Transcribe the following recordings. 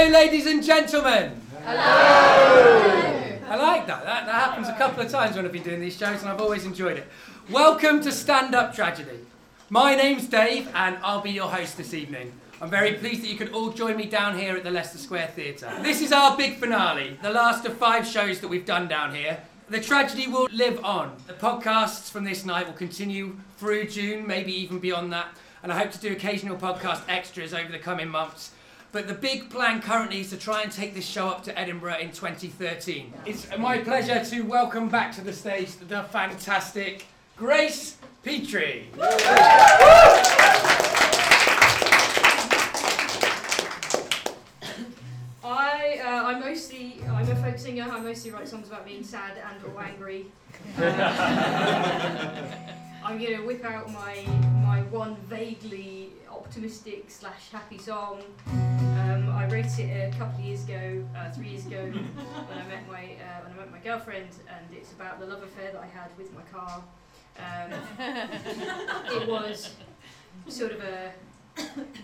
Hello, ladies and gentlemen. Hello. I like that. that. That happens a couple of times when I've been doing these shows, and I've always enjoyed it. Welcome to Stand Up Tragedy. My name's Dave, and I'll be your host this evening. I'm very pleased that you could all join me down here at the Leicester Square Theatre. This is our big finale, the last of five shows that we've done down here. The tragedy will live on. The podcasts from this night will continue through June, maybe even beyond that, and I hope to do occasional podcast extras over the coming months. But the big plan currently is to try and take this show up to Edinburgh in 2013. It's my pleasure to welcome back to the stage the fantastic Grace Petrie. I, uh, I'm mostly, I'm a folk singer. I mostly write songs about being sad and or angry. I'm gonna whip out my my one vaguely optimistic slash happy song. Um, I wrote it a couple of years ago, uh, three years ago, when I met my uh, when I met my girlfriend, and it's about the love affair that I had with my car. Um, it was sort of a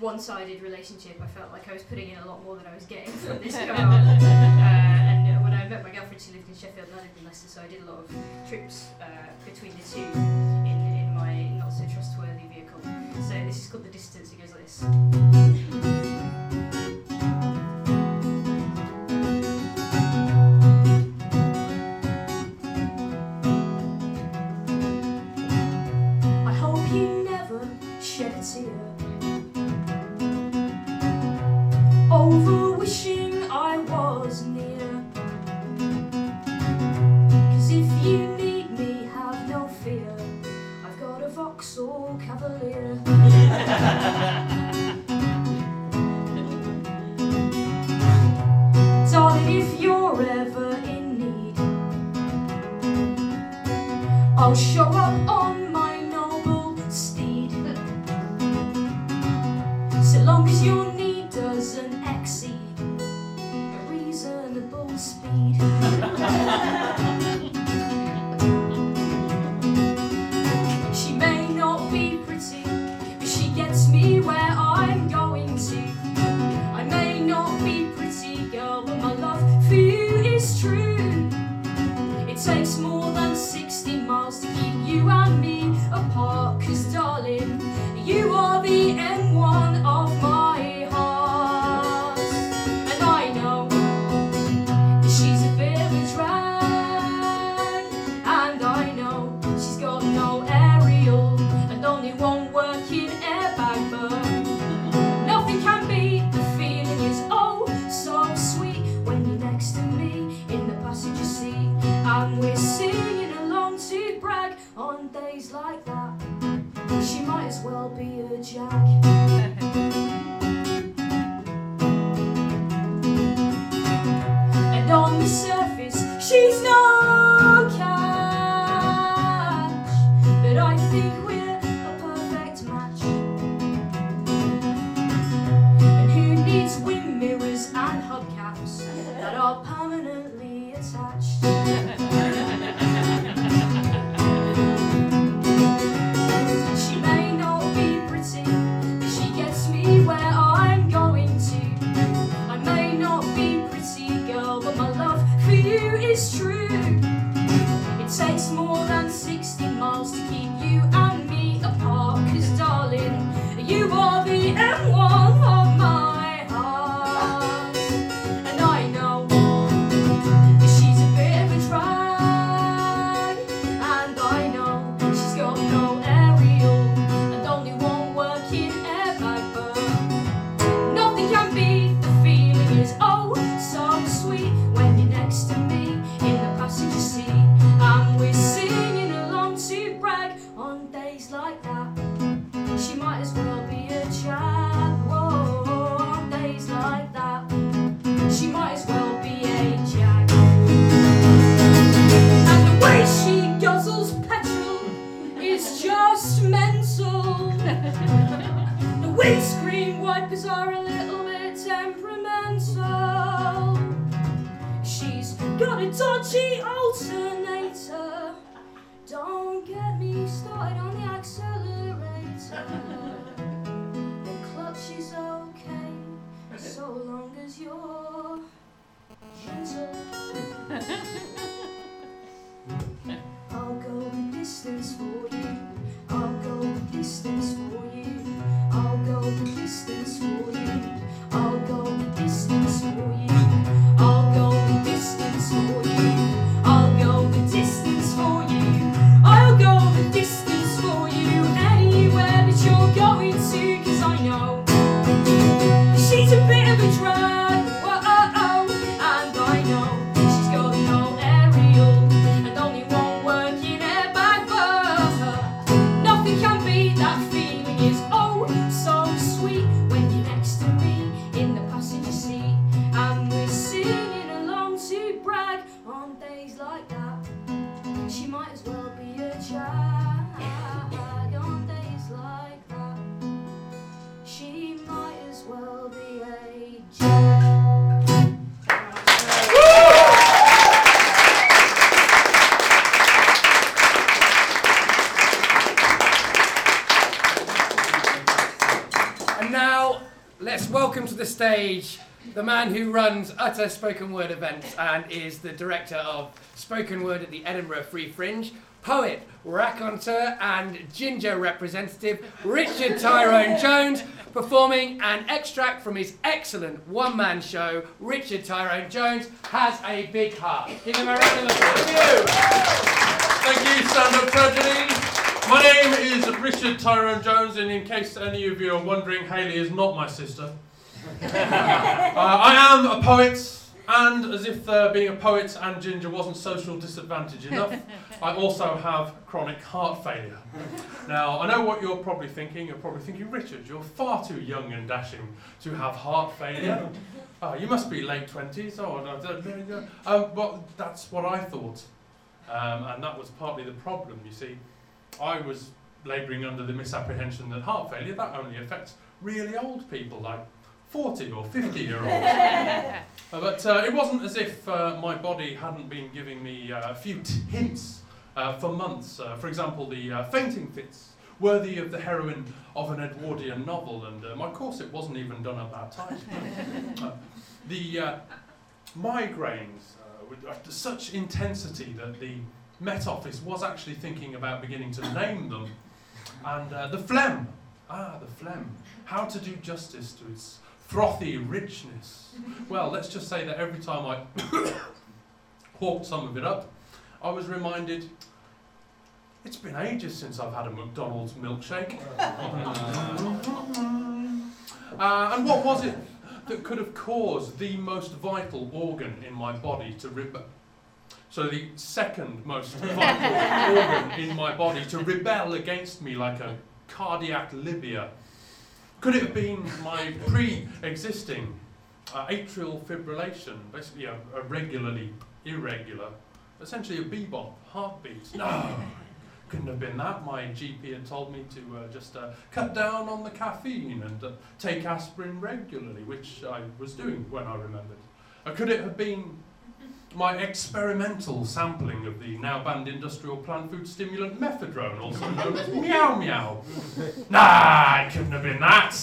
one-sided relationship. I felt like I was putting in a lot more than I was getting from this car. Uh, and uh, when I met my girlfriend, she lived in Sheffield and I lived in Leicester, so I did a lot of trips uh, between the two my not so trustworthy vehicle. So this is called The Distance. It goes like this. Man who runs Utter Spoken Word events and is the director of spoken word at the Edinburgh Free Fringe, poet, raconteur, and ginger representative Richard Tyrone Jones, performing an extract from his excellent one man show. Richard Tyrone Jones has a big heart. Give him a round of applause. Thank you, Stand Up Tragedy. My name is Richard Tyrone Jones, and in case any of you are wondering, Hayley is not my sister. uh, I am a poet, and as if uh, being a poet and ginger wasn't social disadvantage enough, I also have chronic heart failure. Now, I know what you're probably thinking. You're probably thinking, Richard, you're far too young and dashing to have heart failure. Uh, you must be late 20s. Oh, no, no, no, no. Um, well, that's what I thought. Um, and that was partly the problem, you see. I was labouring under the misapprehension that heart failure, that only affects really old people, like 40 or 50 year olds. Uh, but uh, it wasn't as if uh, my body hadn't been giving me uh, a few hints uh, for months. Uh, for example, the uh, fainting fits, worthy of the heroine of an Edwardian novel, and uh, my corset wasn't even done up that tight. The uh, migraines uh, with such intensity that the Met Office was actually thinking about beginning to name them. And uh, the phlegm, ah, the phlegm, how to do justice to its frothy richness. Well, let's just say that every time I hawked some of it up, I was reminded it's been ages since I've had a McDonald's milkshake. Uh, and what was it that could have caused the most vital organ in my body to rebel? So the second most vital organ in my body to rebel against me like a cardiac Libya. Could it have been my pre-existing uh, atrial fibrillation, basically a, a regularly irregular, essentially a bebop heartbeat? No, couldn't have been that. My GP had told me to uh, just uh, cut down on the caffeine and uh, take aspirin regularly, which I was doing when I remembered. Uh, could it have been my experimental sampling of the now banned industrial plant food stimulant mephedrone, also known as meow meow? Nah, it couldn't have been that.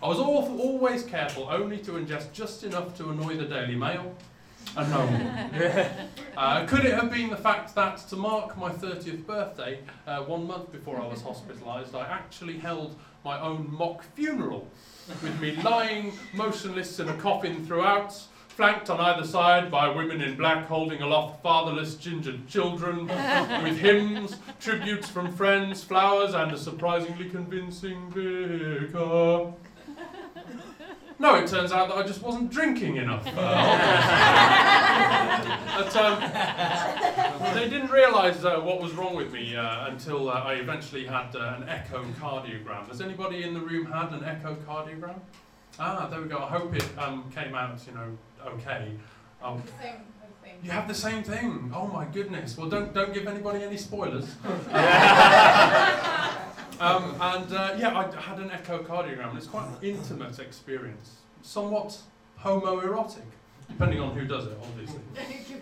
I was al- always careful only to ingest just enough to annoy the Daily Mail and no more. Uh, could it have been the fact that to mark my 30th birthday, uh, one month before I was hospitalised, I actually held my own mock funeral with me lying motionless in a coffin throughout, flanked on either side by women in black holding aloft fatherless gingered children with hymns, tributes from friends, flowers, and a surprisingly convincing vicar. No, it turns out that I just wasn't drinking enough. but, um, they didn't realise uh, what was wrong with me uh, until uh, I eventually had uh, an echocardiogram. Has anybody in the room had an echocardiogram? Ah, there we go. I hope it um, came out, you know, okay. Um, you have the same thing. Oh my goodness. Well, don't don't give anybody any spoilers. um, and uh, yeah, I had an echocardiogram. and It's quite an intimate experience, somewhat homoerotic, depending on who does it, obviously.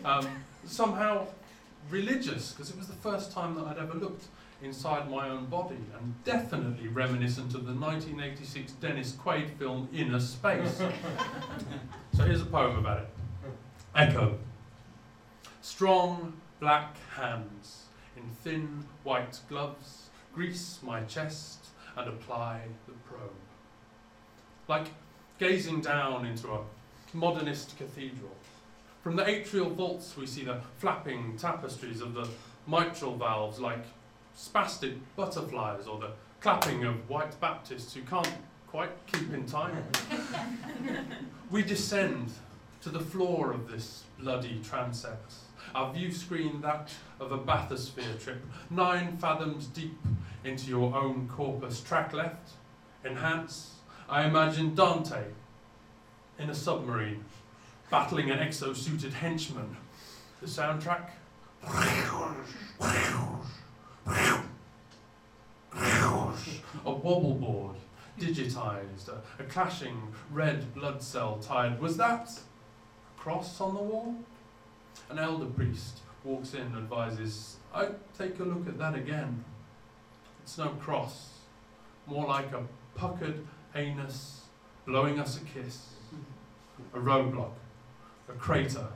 Um, somehow religious, because it was the first time that I'd ever looked inside my own body, and definitely reminiscent of the 1986 Dennis Quaid film Innerspace. so here's a poem about it Echo. Strong black hands in thin white gloves grease my chest and apply the probe. Like gazing down into a modernist cathedral. From the atrial vaults, we see the flapping tapestries of the mitral valves like spastic butterflies or the clapping of white Baptists who can't quite keep in time. we descend to the floor of this bloody transept, our view screen that of a bathysphere trip, nine fathoms deep into your own corpus. Track left, enhance. I imagine Dante in a submarine, battling an exosuited henchman. The soundtrack. A wobble board, digitized, a, a clashing red blood cell tide. Was that a cross on the wall? An elder priest walks in and advises, I take a look at that again. It's no cross, more like a puckered anus blowing us a kiss, a roadblock, a crater,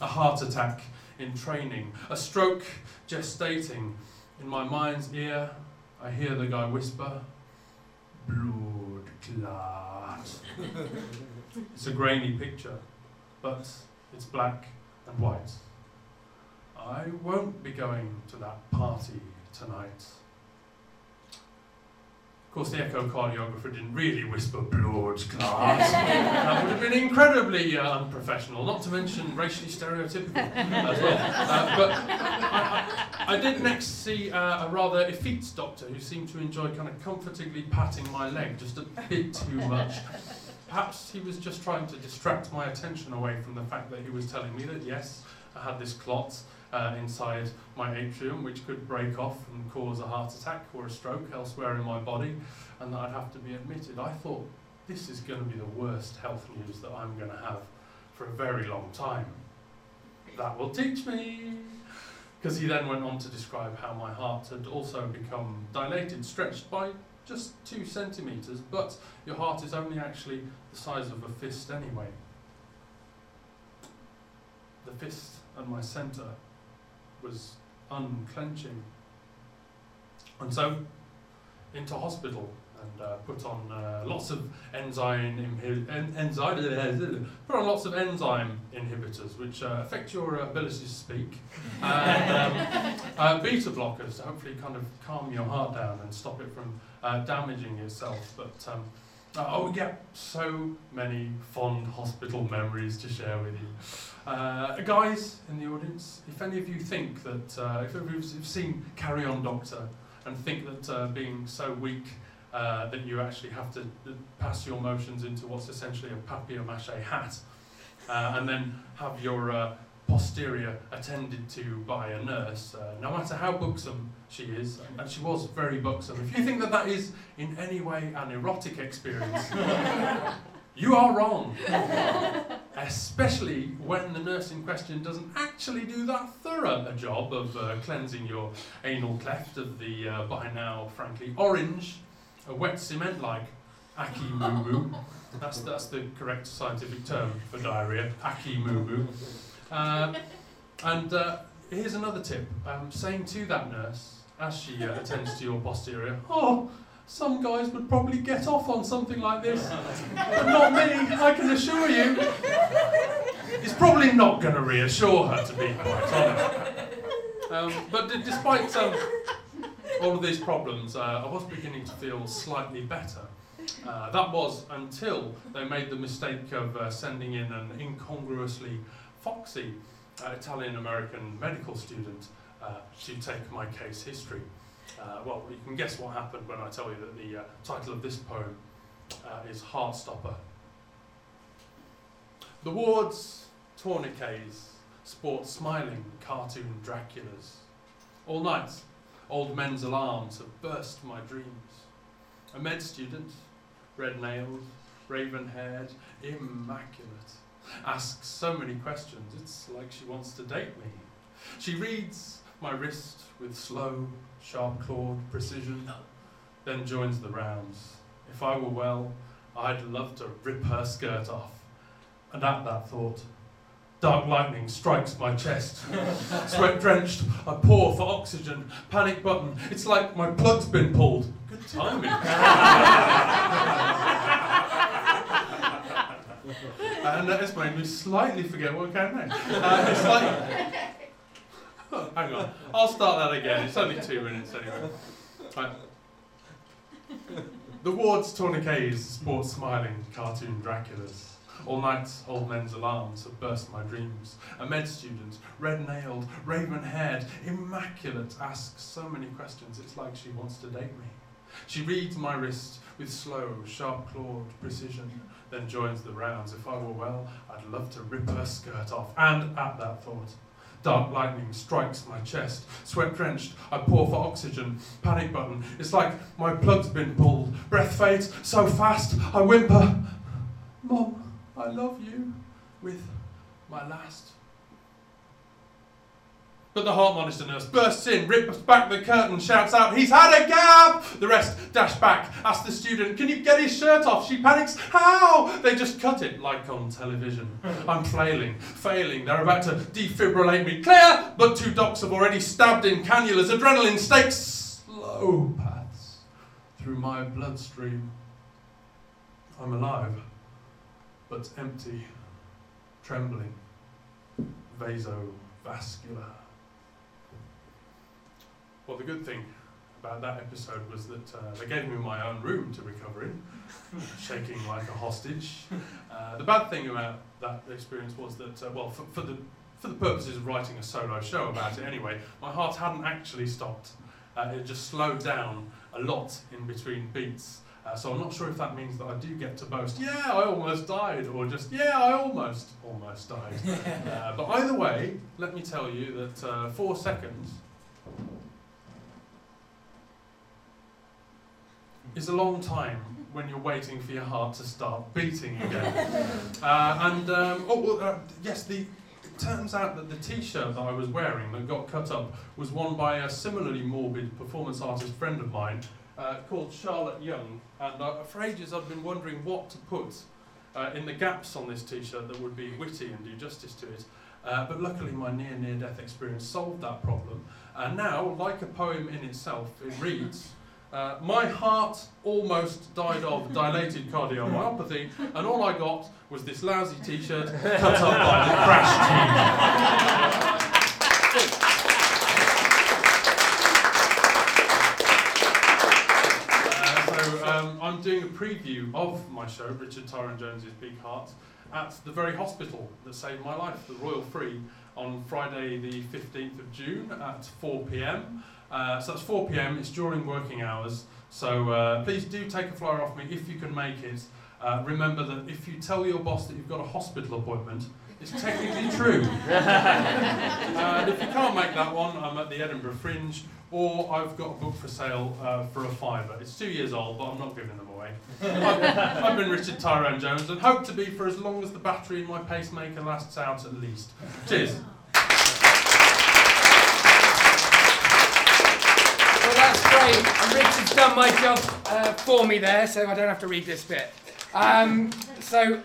a heart attack in training, a stroke gestating. In my mind's ear, I hear the guy whisper, blood clot. it's a grainy picture, but it's black and white. I won't be going to that party tonight. Course, the echocardiographer didn't really whisper blood clot. that would have been incredibly uh, unprofessional, not to mention racially stereotypical as well. Uh, but I, I, I did next see uh, a rather effete doctor who seemed to enjoy kind of comfortingly patting my leg just a bit too much. Perhaps he was just trying to distract my attention away from the fact that he was telling me that yes, I had this clot uh, inside my atrium which could break off and cause a heart attack or a stroke elsewhere in my body, and that I'd have to be admitted. I thought this is going to be the worst health news that I'm going to have for a very long time. That will teach me. Because he then went on to describe how my heart had also become dilated, stretched by just two centimetres, but your heart is only actually the size of a fist anyway. The fist and my centre was unclenching. And so, into hospital and uh, put on uh, lots of enzyme inhi- en- enzyme put on lots of enzyme inhibitors which uh, affect your ability to speak and um, uh, beta blockers to hopefully kind of calm your heart down and stop it from uh, damaging itself but um, oh yeah so many fond hospital memories to share with you. Uh, guys in the audience if any of you think that uh, if you've seen Carry On Doctor and think that uh, being so weak uh, that you actually have to uh, pass your motions into what's essentially a papier-mâché hat, uh, and then have your uh, posterior attended to by a nurse, uh, no matter how buxom she is, and she was very buxom. If you think that that is in any way an erotic experience, you are wrong. Especially when the nurse in question doesn't actually do that thorough a job of uh, cleansing your anal cleft of the uh, by now, frankly, orange a wet cement like aki moo. That's, that's the correct scientific term for diarrhea, aki moo. Uh, and uh, here's another tip um, saying to that nurse as she uh, attends to your posterior, oh, some guys would probably get off on something like this, but not me, I can assure you. It's probably not going to reassure her, to be quite honest. Um, but d- despite um, all of these problems, uh, I was beginning to feel slightly better. Uh, that was until they made the mistake of uh, sending in an incongruously foxy uh, Italian American medical student uh, to take my case history. Uh, well, you can guess what happened when I tell you that the uh, title of this poem is Heartstopper. The wards, tourniquets, sport smiling cartoon Draculas. All night, old men's alarms have burst my dreams. A med student, red nailed, raven haired, immaculate, asks so many questions, it's like she wants to date me. She reads my wrist with slow, sharp clawed precision, then joins the rounds. If I were well, I'd love to rip her skirt off. And at that thought, dark lightning strikes my chest. Sweat drenched, I pour for oxygen. Panic button, it's like my plug's been pulled. Good timing. and that has made me slightly forget what came next. Uh, it's like. hang on, I'll start that again. It's only two minutes anyway. Right. The ward's tourniquets sport smiling cartoon Draculas. All night, old men's alarms have burst my dreams. A med student, red nailed, raven haired, immaculate, asks so many questions it's like she wants to date me. She reads my wrist with slow, sharp clawed precision, then joins the rounds. If I were well, I'd love to rip her skirt off. And at that thought, dark lightning strikes my chest. Sweat drenched, I pour for oxygen. Panic button, it's like my plug's been pulled. Breath fades so fast, I whimper, Mom, I love you, with my last but the heart monitor nurse bursts in, rips back the curtain, shouts out, He's had a gap! The rest dash back, ask the student, Can you get his shirt off? She panics, How? They just cut it like on television. I'm flailing, failing. They're about to defibrillate me. Clear! But two docs have already stabbed in cannulas. Adrenaline stakes slow paths through my bloodstream. I'm alive, but empty, trembling, vasovascular. Well, the good thing about that episode was that uh, they gave me my own room to recover in, shaking like a hostage. Uh, the bad thing about that experience was that, uh, well, for, for, the for the purposes of writing a solo show about it anyway, my heart hadn't actually stopped. Uh, it just slowed down a lot in between beats. Uh, so I'm not sure if that means that I do get to boast, yeah, I almost died, or just, yeah, I almost, almost died. Uh, but either way, let me tell you that four seconds is a long time when you're waiting for your heart to start beating again. uh, and um, oh well, uh, yes, the. It turns out that the T-shirt that I was wearing that got cut up was worn by a similarly morbid performance artist friend of mine uh, called Charlotte Young. And uh, for ages I've been wondering what to put uh, in the gaps on this T-shirt that would be witty and do justice to it. Uh, but luckily, my near near death experience solved that problem. And now, like a poem in itself, it reads uh, my heart almost died of dilated cardiomyopathy, and all I got was this lousy t-shirt cut up by the crash team. Uh, um, I'm doing a preview of my show, Richard Tyrone Jones's Big Heart, at the very hospital that saved my life, the Royal Free, on Friday the 15th of June at 4 pm. Uh, so that's 4 pm, it's during working hours. So uh, please do take a flyer off me if you can make it. Uh, remember that if you tell your boss that you've got a hospital appointment, it's technically true. and if you can't make that one, I'm at the Edinburgh Fringe, or I've got a book for sale uh, for a fiver. It's two years old, but I'm not giving them away. I've, I've been Richard Tyrone Jones and hope to be for as long as the battery in my pacemaker lasts out at least. Cheers. That's great. And Richard's done my job uh, for me there, so I don't have to read this bit. Um, so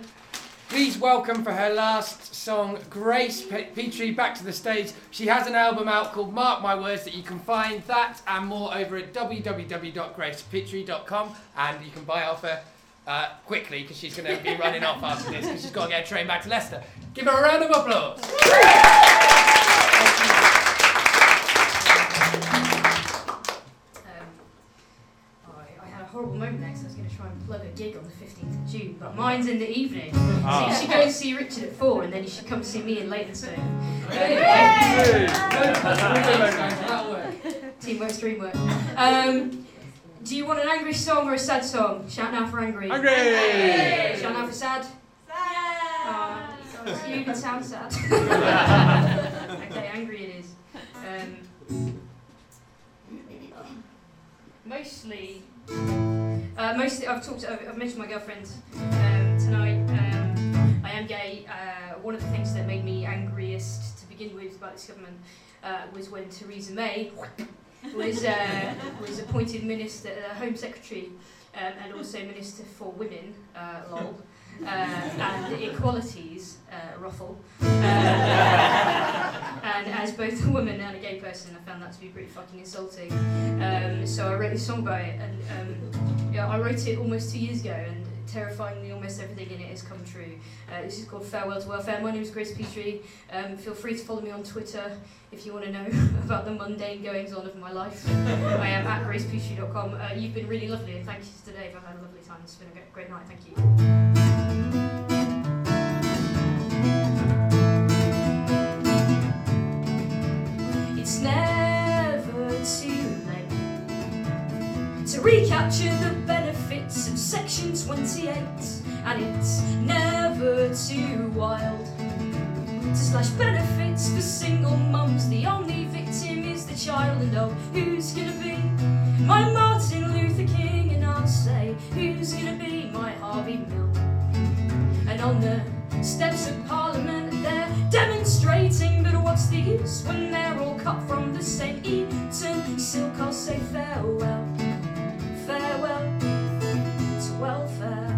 please welcome for her last song, Grace Petrie, back to the stage. She has an album out called Mark My Words that you can find that and more over at www.gracepetrie.com and you can buy off her uh, quickly because she's going to be running off after this because she's got to get a train back to Leicester. Give her a round of applause. Horrible moment there because I was going to try and plug a gig on the 15th of June, but mine's in the evening. Ah. So you should go and see Richard at 4 and then you should come see me in Leytonstone. Teamwork, streamwork. Um, do you want an angry song or a sad song? Shout now for angry. Angry! Shout now for sad. Sad! Oh, you can sound sad. okay, angry it is. Um, mostly uh, mostly, I've talked. I've, I've mentioned my girlfriend um, tonight. Um, I am gay. Uh, one of the things that made me angriest to begin with about this government uh, was when Theresa May was uh, was appointed minister, uh, Home Secretary, um, and also Minister for Women, uh, lol, uh, and Equalities, uh, ruffle. Uh, and as both a woman and a gay person, I found that to be pretty fucking insulting. Um, so I wrote this song about it, and um, yeah, I wrote it almost two years ago, and terrifyingly almost everything in it has come true. Uh, this is called Farewell to Welfare. My name is Grace Petrie. Um, feel free to follow me on Twitter if you want to know about the mundane goings on of my life. I am at gracepetrie.com. Uh, you've been really lovely, and thank you today. I've had a lovely time. It's been a great night. Thank you. It's never too late to recapture the benefits of Section 28, and it's never too wild to slash benefits for single mums. The only victim is the child, and oh, who's gonna be my Martin Luther King? And I'll say, who's gonna be my Harvey Milk? On the steps of Parliament, they're demonstrating, but what's the use when they're all cut from the same Eton silk? I'll say farewell, farewell to welfare.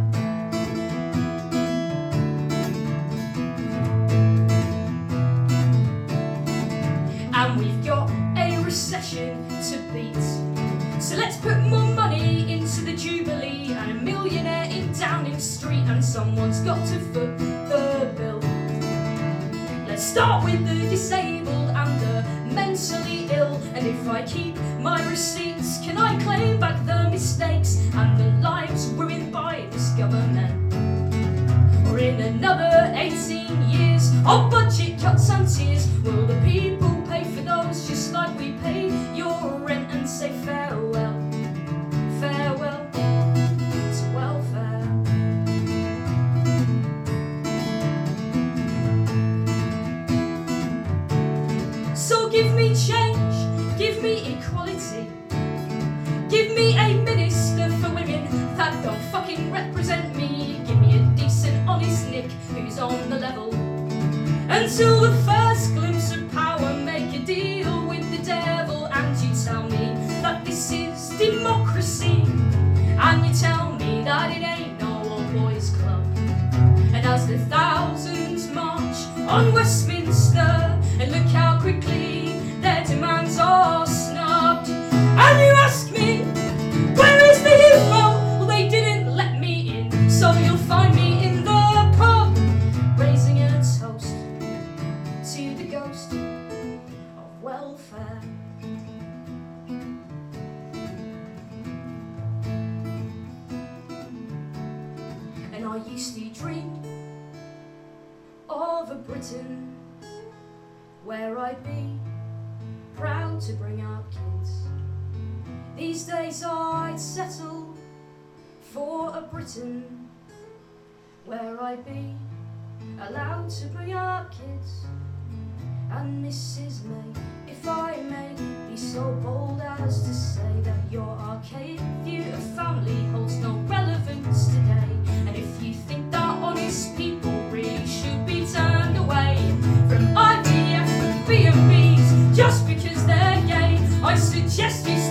and we've got a recession to beat. So let's put more millionaire in Downing Street, and someone's got to foot the bill. Let's start with the disabled and the mentally ill, and if I keep my receipts, can I claim back the mistakes and the lives ruined by this government? Or in another 18 years of budget cuts and tears, will the people pay for those just like we pay your rent and say farewell, me equality. Give me a minister for women that don't fucking represent me. Give me a decent, honest Nick who's on the level. Until the first glimpse of power, make a deal with the devil, and you tell me that this is democracy. And you tell me that it ain't no old boys club. And as the thousands march on Westminster, Mrs. May, if I may be so bold as to say that your archaic view of family holds no relevance today. And if you think that honest people really should be turned away from IVF and B&Bs just because they're gay, I suggest you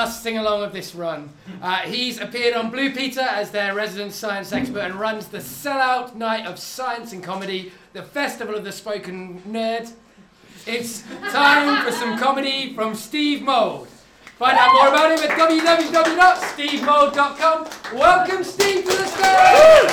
last sing along of this run. Uh, he's appeared on Blue Peter as their resident science expert and runs the sellout night of science and comedy, the Festival of the Spoken Nerd. It's time for some comedy from Steve Mould. Find out more about him at www.stevemould.com. Welcome, Steve, to the stage!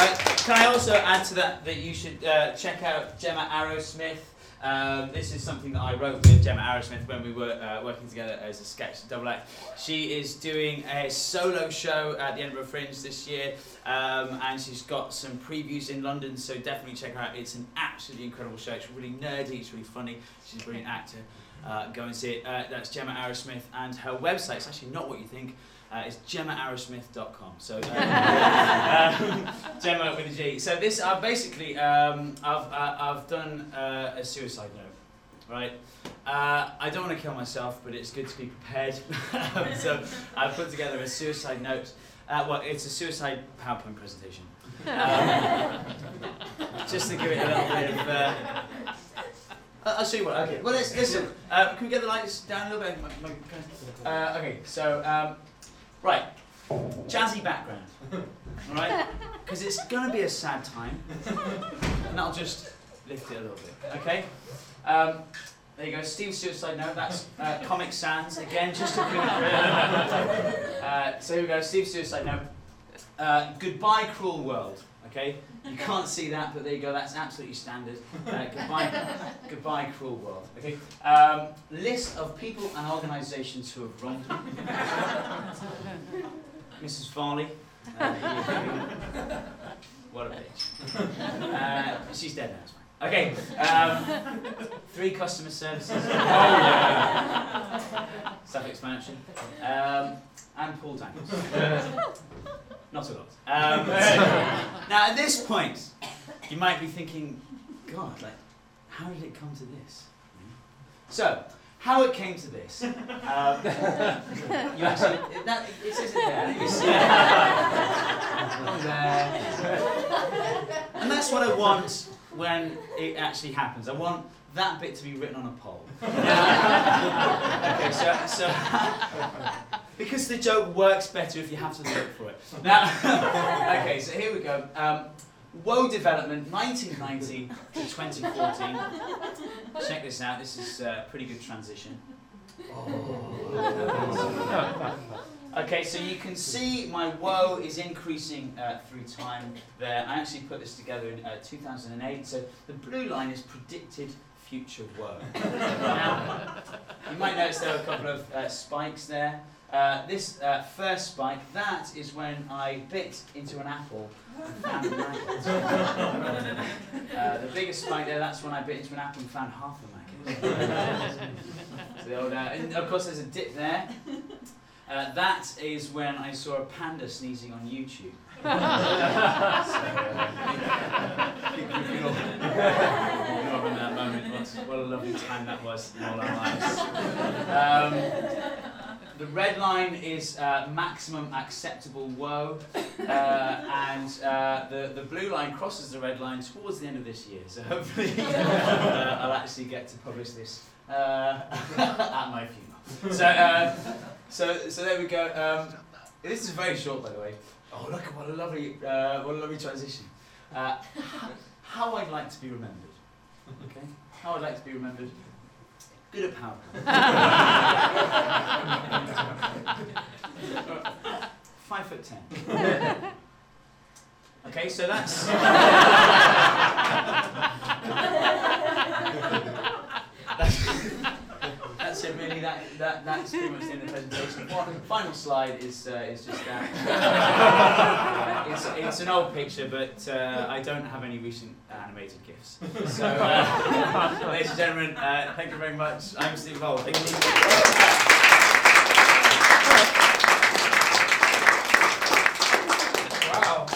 Uh, can I also add to that that you should uh, check out Gemma Arrowsmith? Um, this is something that I wrote with Gemma Arrowsmith when we were uh, working together as a sketch double act. She is doing a solo show at the Edinburgh Fringe this year, um, and she's got some previews in London, so definitely check her out. It's an absolutely incredible show. It's really nerdy, it's really funny. She's a brilliant actor. Uh, go and see it. Uh, that's Gemma Arrowsmith, and her website is actually not what you think. Uh, it's gemmaarrowsmith.com. So uh, um, Gemma with a G. So this, uh, basically, um, I've uh, I've done uh, a suicide note, right? Uh, I don't want to kill myself, but it's good to be prepared. so I've put together a suicide note. Uh, well, it's a suicide PowerPoint presentation. Um, just to give it a little bit of. Uh, I'll show you what. Okay. Well, let's listen. Uh, can we get the lights down a little bit? Uh, okay. So, um, right, jazzy background. All right, because it's going to be a sad time, and I'll just lift it a little bit. Okay. Um, there you go. Steve's suicide note. That's uh, Comic Sans again, just to give it. Uh, so here we go. Steve's suicide note. Uh, goodbye, cruel world. Okay. You can't see that, but there you go. That's absolutely standard. Uh, goodbye, goodbye, cruel world. Okay. Um, list of people and organisations who have wronged me. Mrs. Farley. Uh, what a bitch. Uh, she's dead now. Okay. Um, three customer services. Oh Self-explanatory. Um, and Paul Daniels. Not a lot. Um, now, at this point, you might be thinking, God, like, how did it come to this? So, how it came to this. Um, you actually, that, it says it there. You see it. There. And that's what I want when it actually happens. I want that bit to be written on a poll. okay, so, so because the joke works better if you have to look for it. Now, okay, so here we go. Um, Woe Development, 1990 to 2014. Check this out. This is a pretty good transition. Okay, so you can see my woe is increasing uh, through time there. I actually put this together in uh, 2008. So the blue line is predicted future woe. now, you might notice there are a couple of uh, spikes there. Uh, this uh, first spike, that is when I bit into an apple and found a uh, the biggest spike there, that's when I bit into an apple and found half a maggot. So the old, uh, and of course, there's a dip there. Uh, that is when I saw a panda sneezing on YouTube. so, uh, you can- you can all- you can all remember that moment. What, what a lovely time that was in all our lives. Um, the red line is uh, maximum acceptable woe, uh, and uh, the, the blue line crosses the red line towards the end of this year. So hopefully uh, I'll actually get to publish this uh, at my funeral. So, uh, so, so there we go. Um, this is very short, by the way. Oh, look what a lovely, uh, what a lovely transition. Uh, how I'd like to be remembered. Okay, how I'd like to be remembered. Good at PowerPoint. Five foot ten. Okay, so that's. that's it, really. That, that, that's pretty much the end of the presentation. One final slide is, uh, is just that. Uh, it's, it's an old picture, but uh, I don't have any recent animated gifs. So, uh, ladies and gentlemen, uh, thank you very much. I'm Steve Mould. Thank you. Wow.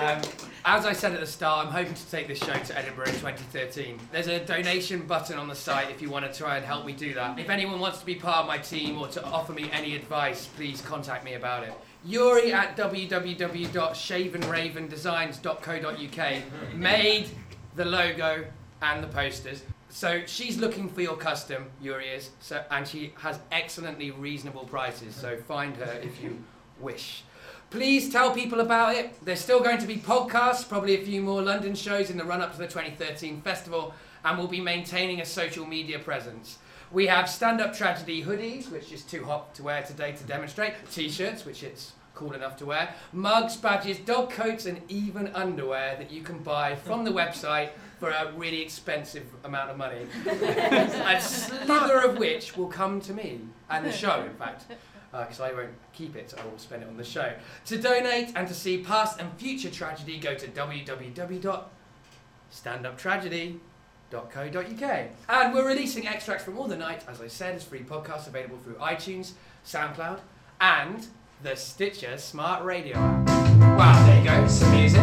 Um, as I said at the start, I'm hoping to take this show to Edinburgh in 2013. There's a donation button on the site if you want to try and help me do that. If anyone wants to be part of my team or to offer me any advice, please contact me about it. Yuri at www.shavenravendesigns.co.uk made the logo and the posters. so she's looking for your custom, Yuri is, so, and she has excellently reasonable prices, so find her if you wish. Please tell people about it. There's still going to be podcasts, probably a few more London shows in the run up to the 2013 festival, and we'll be maintaining a social media presence. We have stand up tragedy hoodies, which is too hot to wear today to demonstrate, t shirts, which it's cool enough to wear, mugs, badges, dog coats, and even underwear that you can buy from the website for a really expensive amount of money. a slither of which will come to me and the show, in fact, Uh, because I won't keep it, I will spend it on the show. To donate and to see past and future tragedy, go to www.standuptragedy.co.uk. And we're releasing extracts from all the night, as I said, as free podcasts available through iTunes, SoundCloud, and the Stitcher Smart Radio app. Wow, there you go, some music.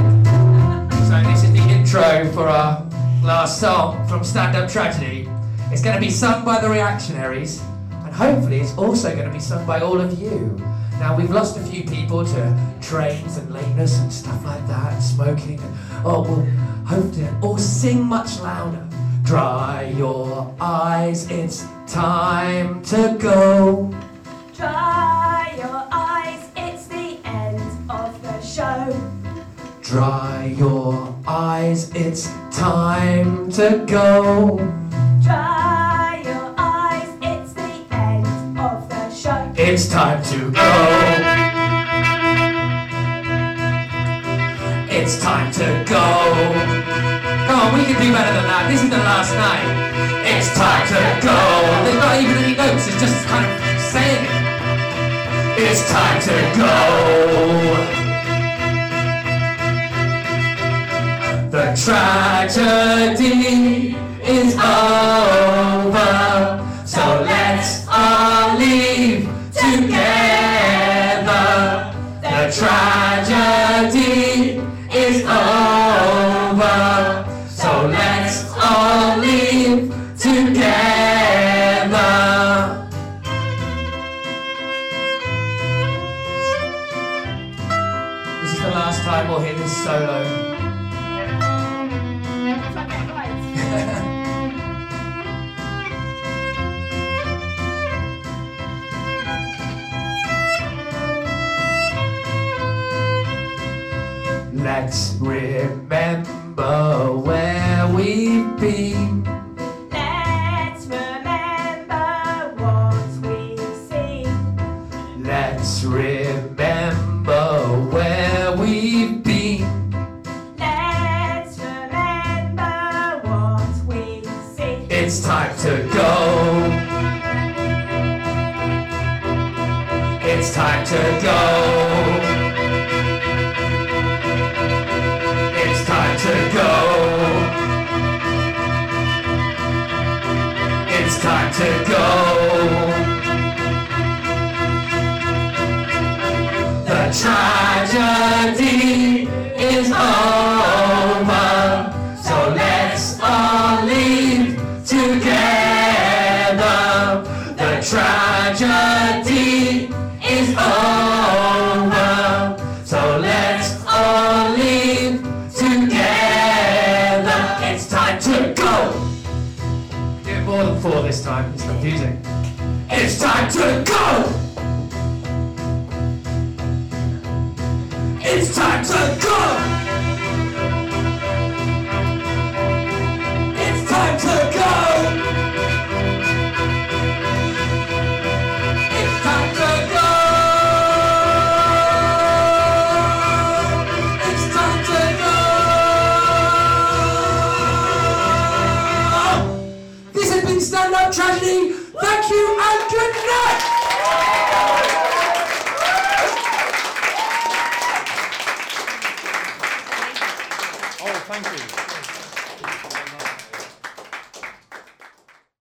So this is the intro for our last song from Stand Up Tragedy. It's going to be sung by the Reactionaries, hopefully it's also going to be sung by all of you. Now we've lost a few people to trains and lateness and stuff like that, and smoking. And, oh, we'll hope to all sing much louder. Dry your eyes, it's time to go. Dry your eyes, it's the end of the show. Dry your eyes, it's time to go. It's time to go. It's time to go. Come on, we can do better than that. This is the last night. It's time to go. There's not even any notes, it's just kind of saying it. It's time to go. The tragedy is over, so let's all leave together. The tragedy is over, so let's all leave together. This is the last time we'll hear this solo. Let's remember where we've been.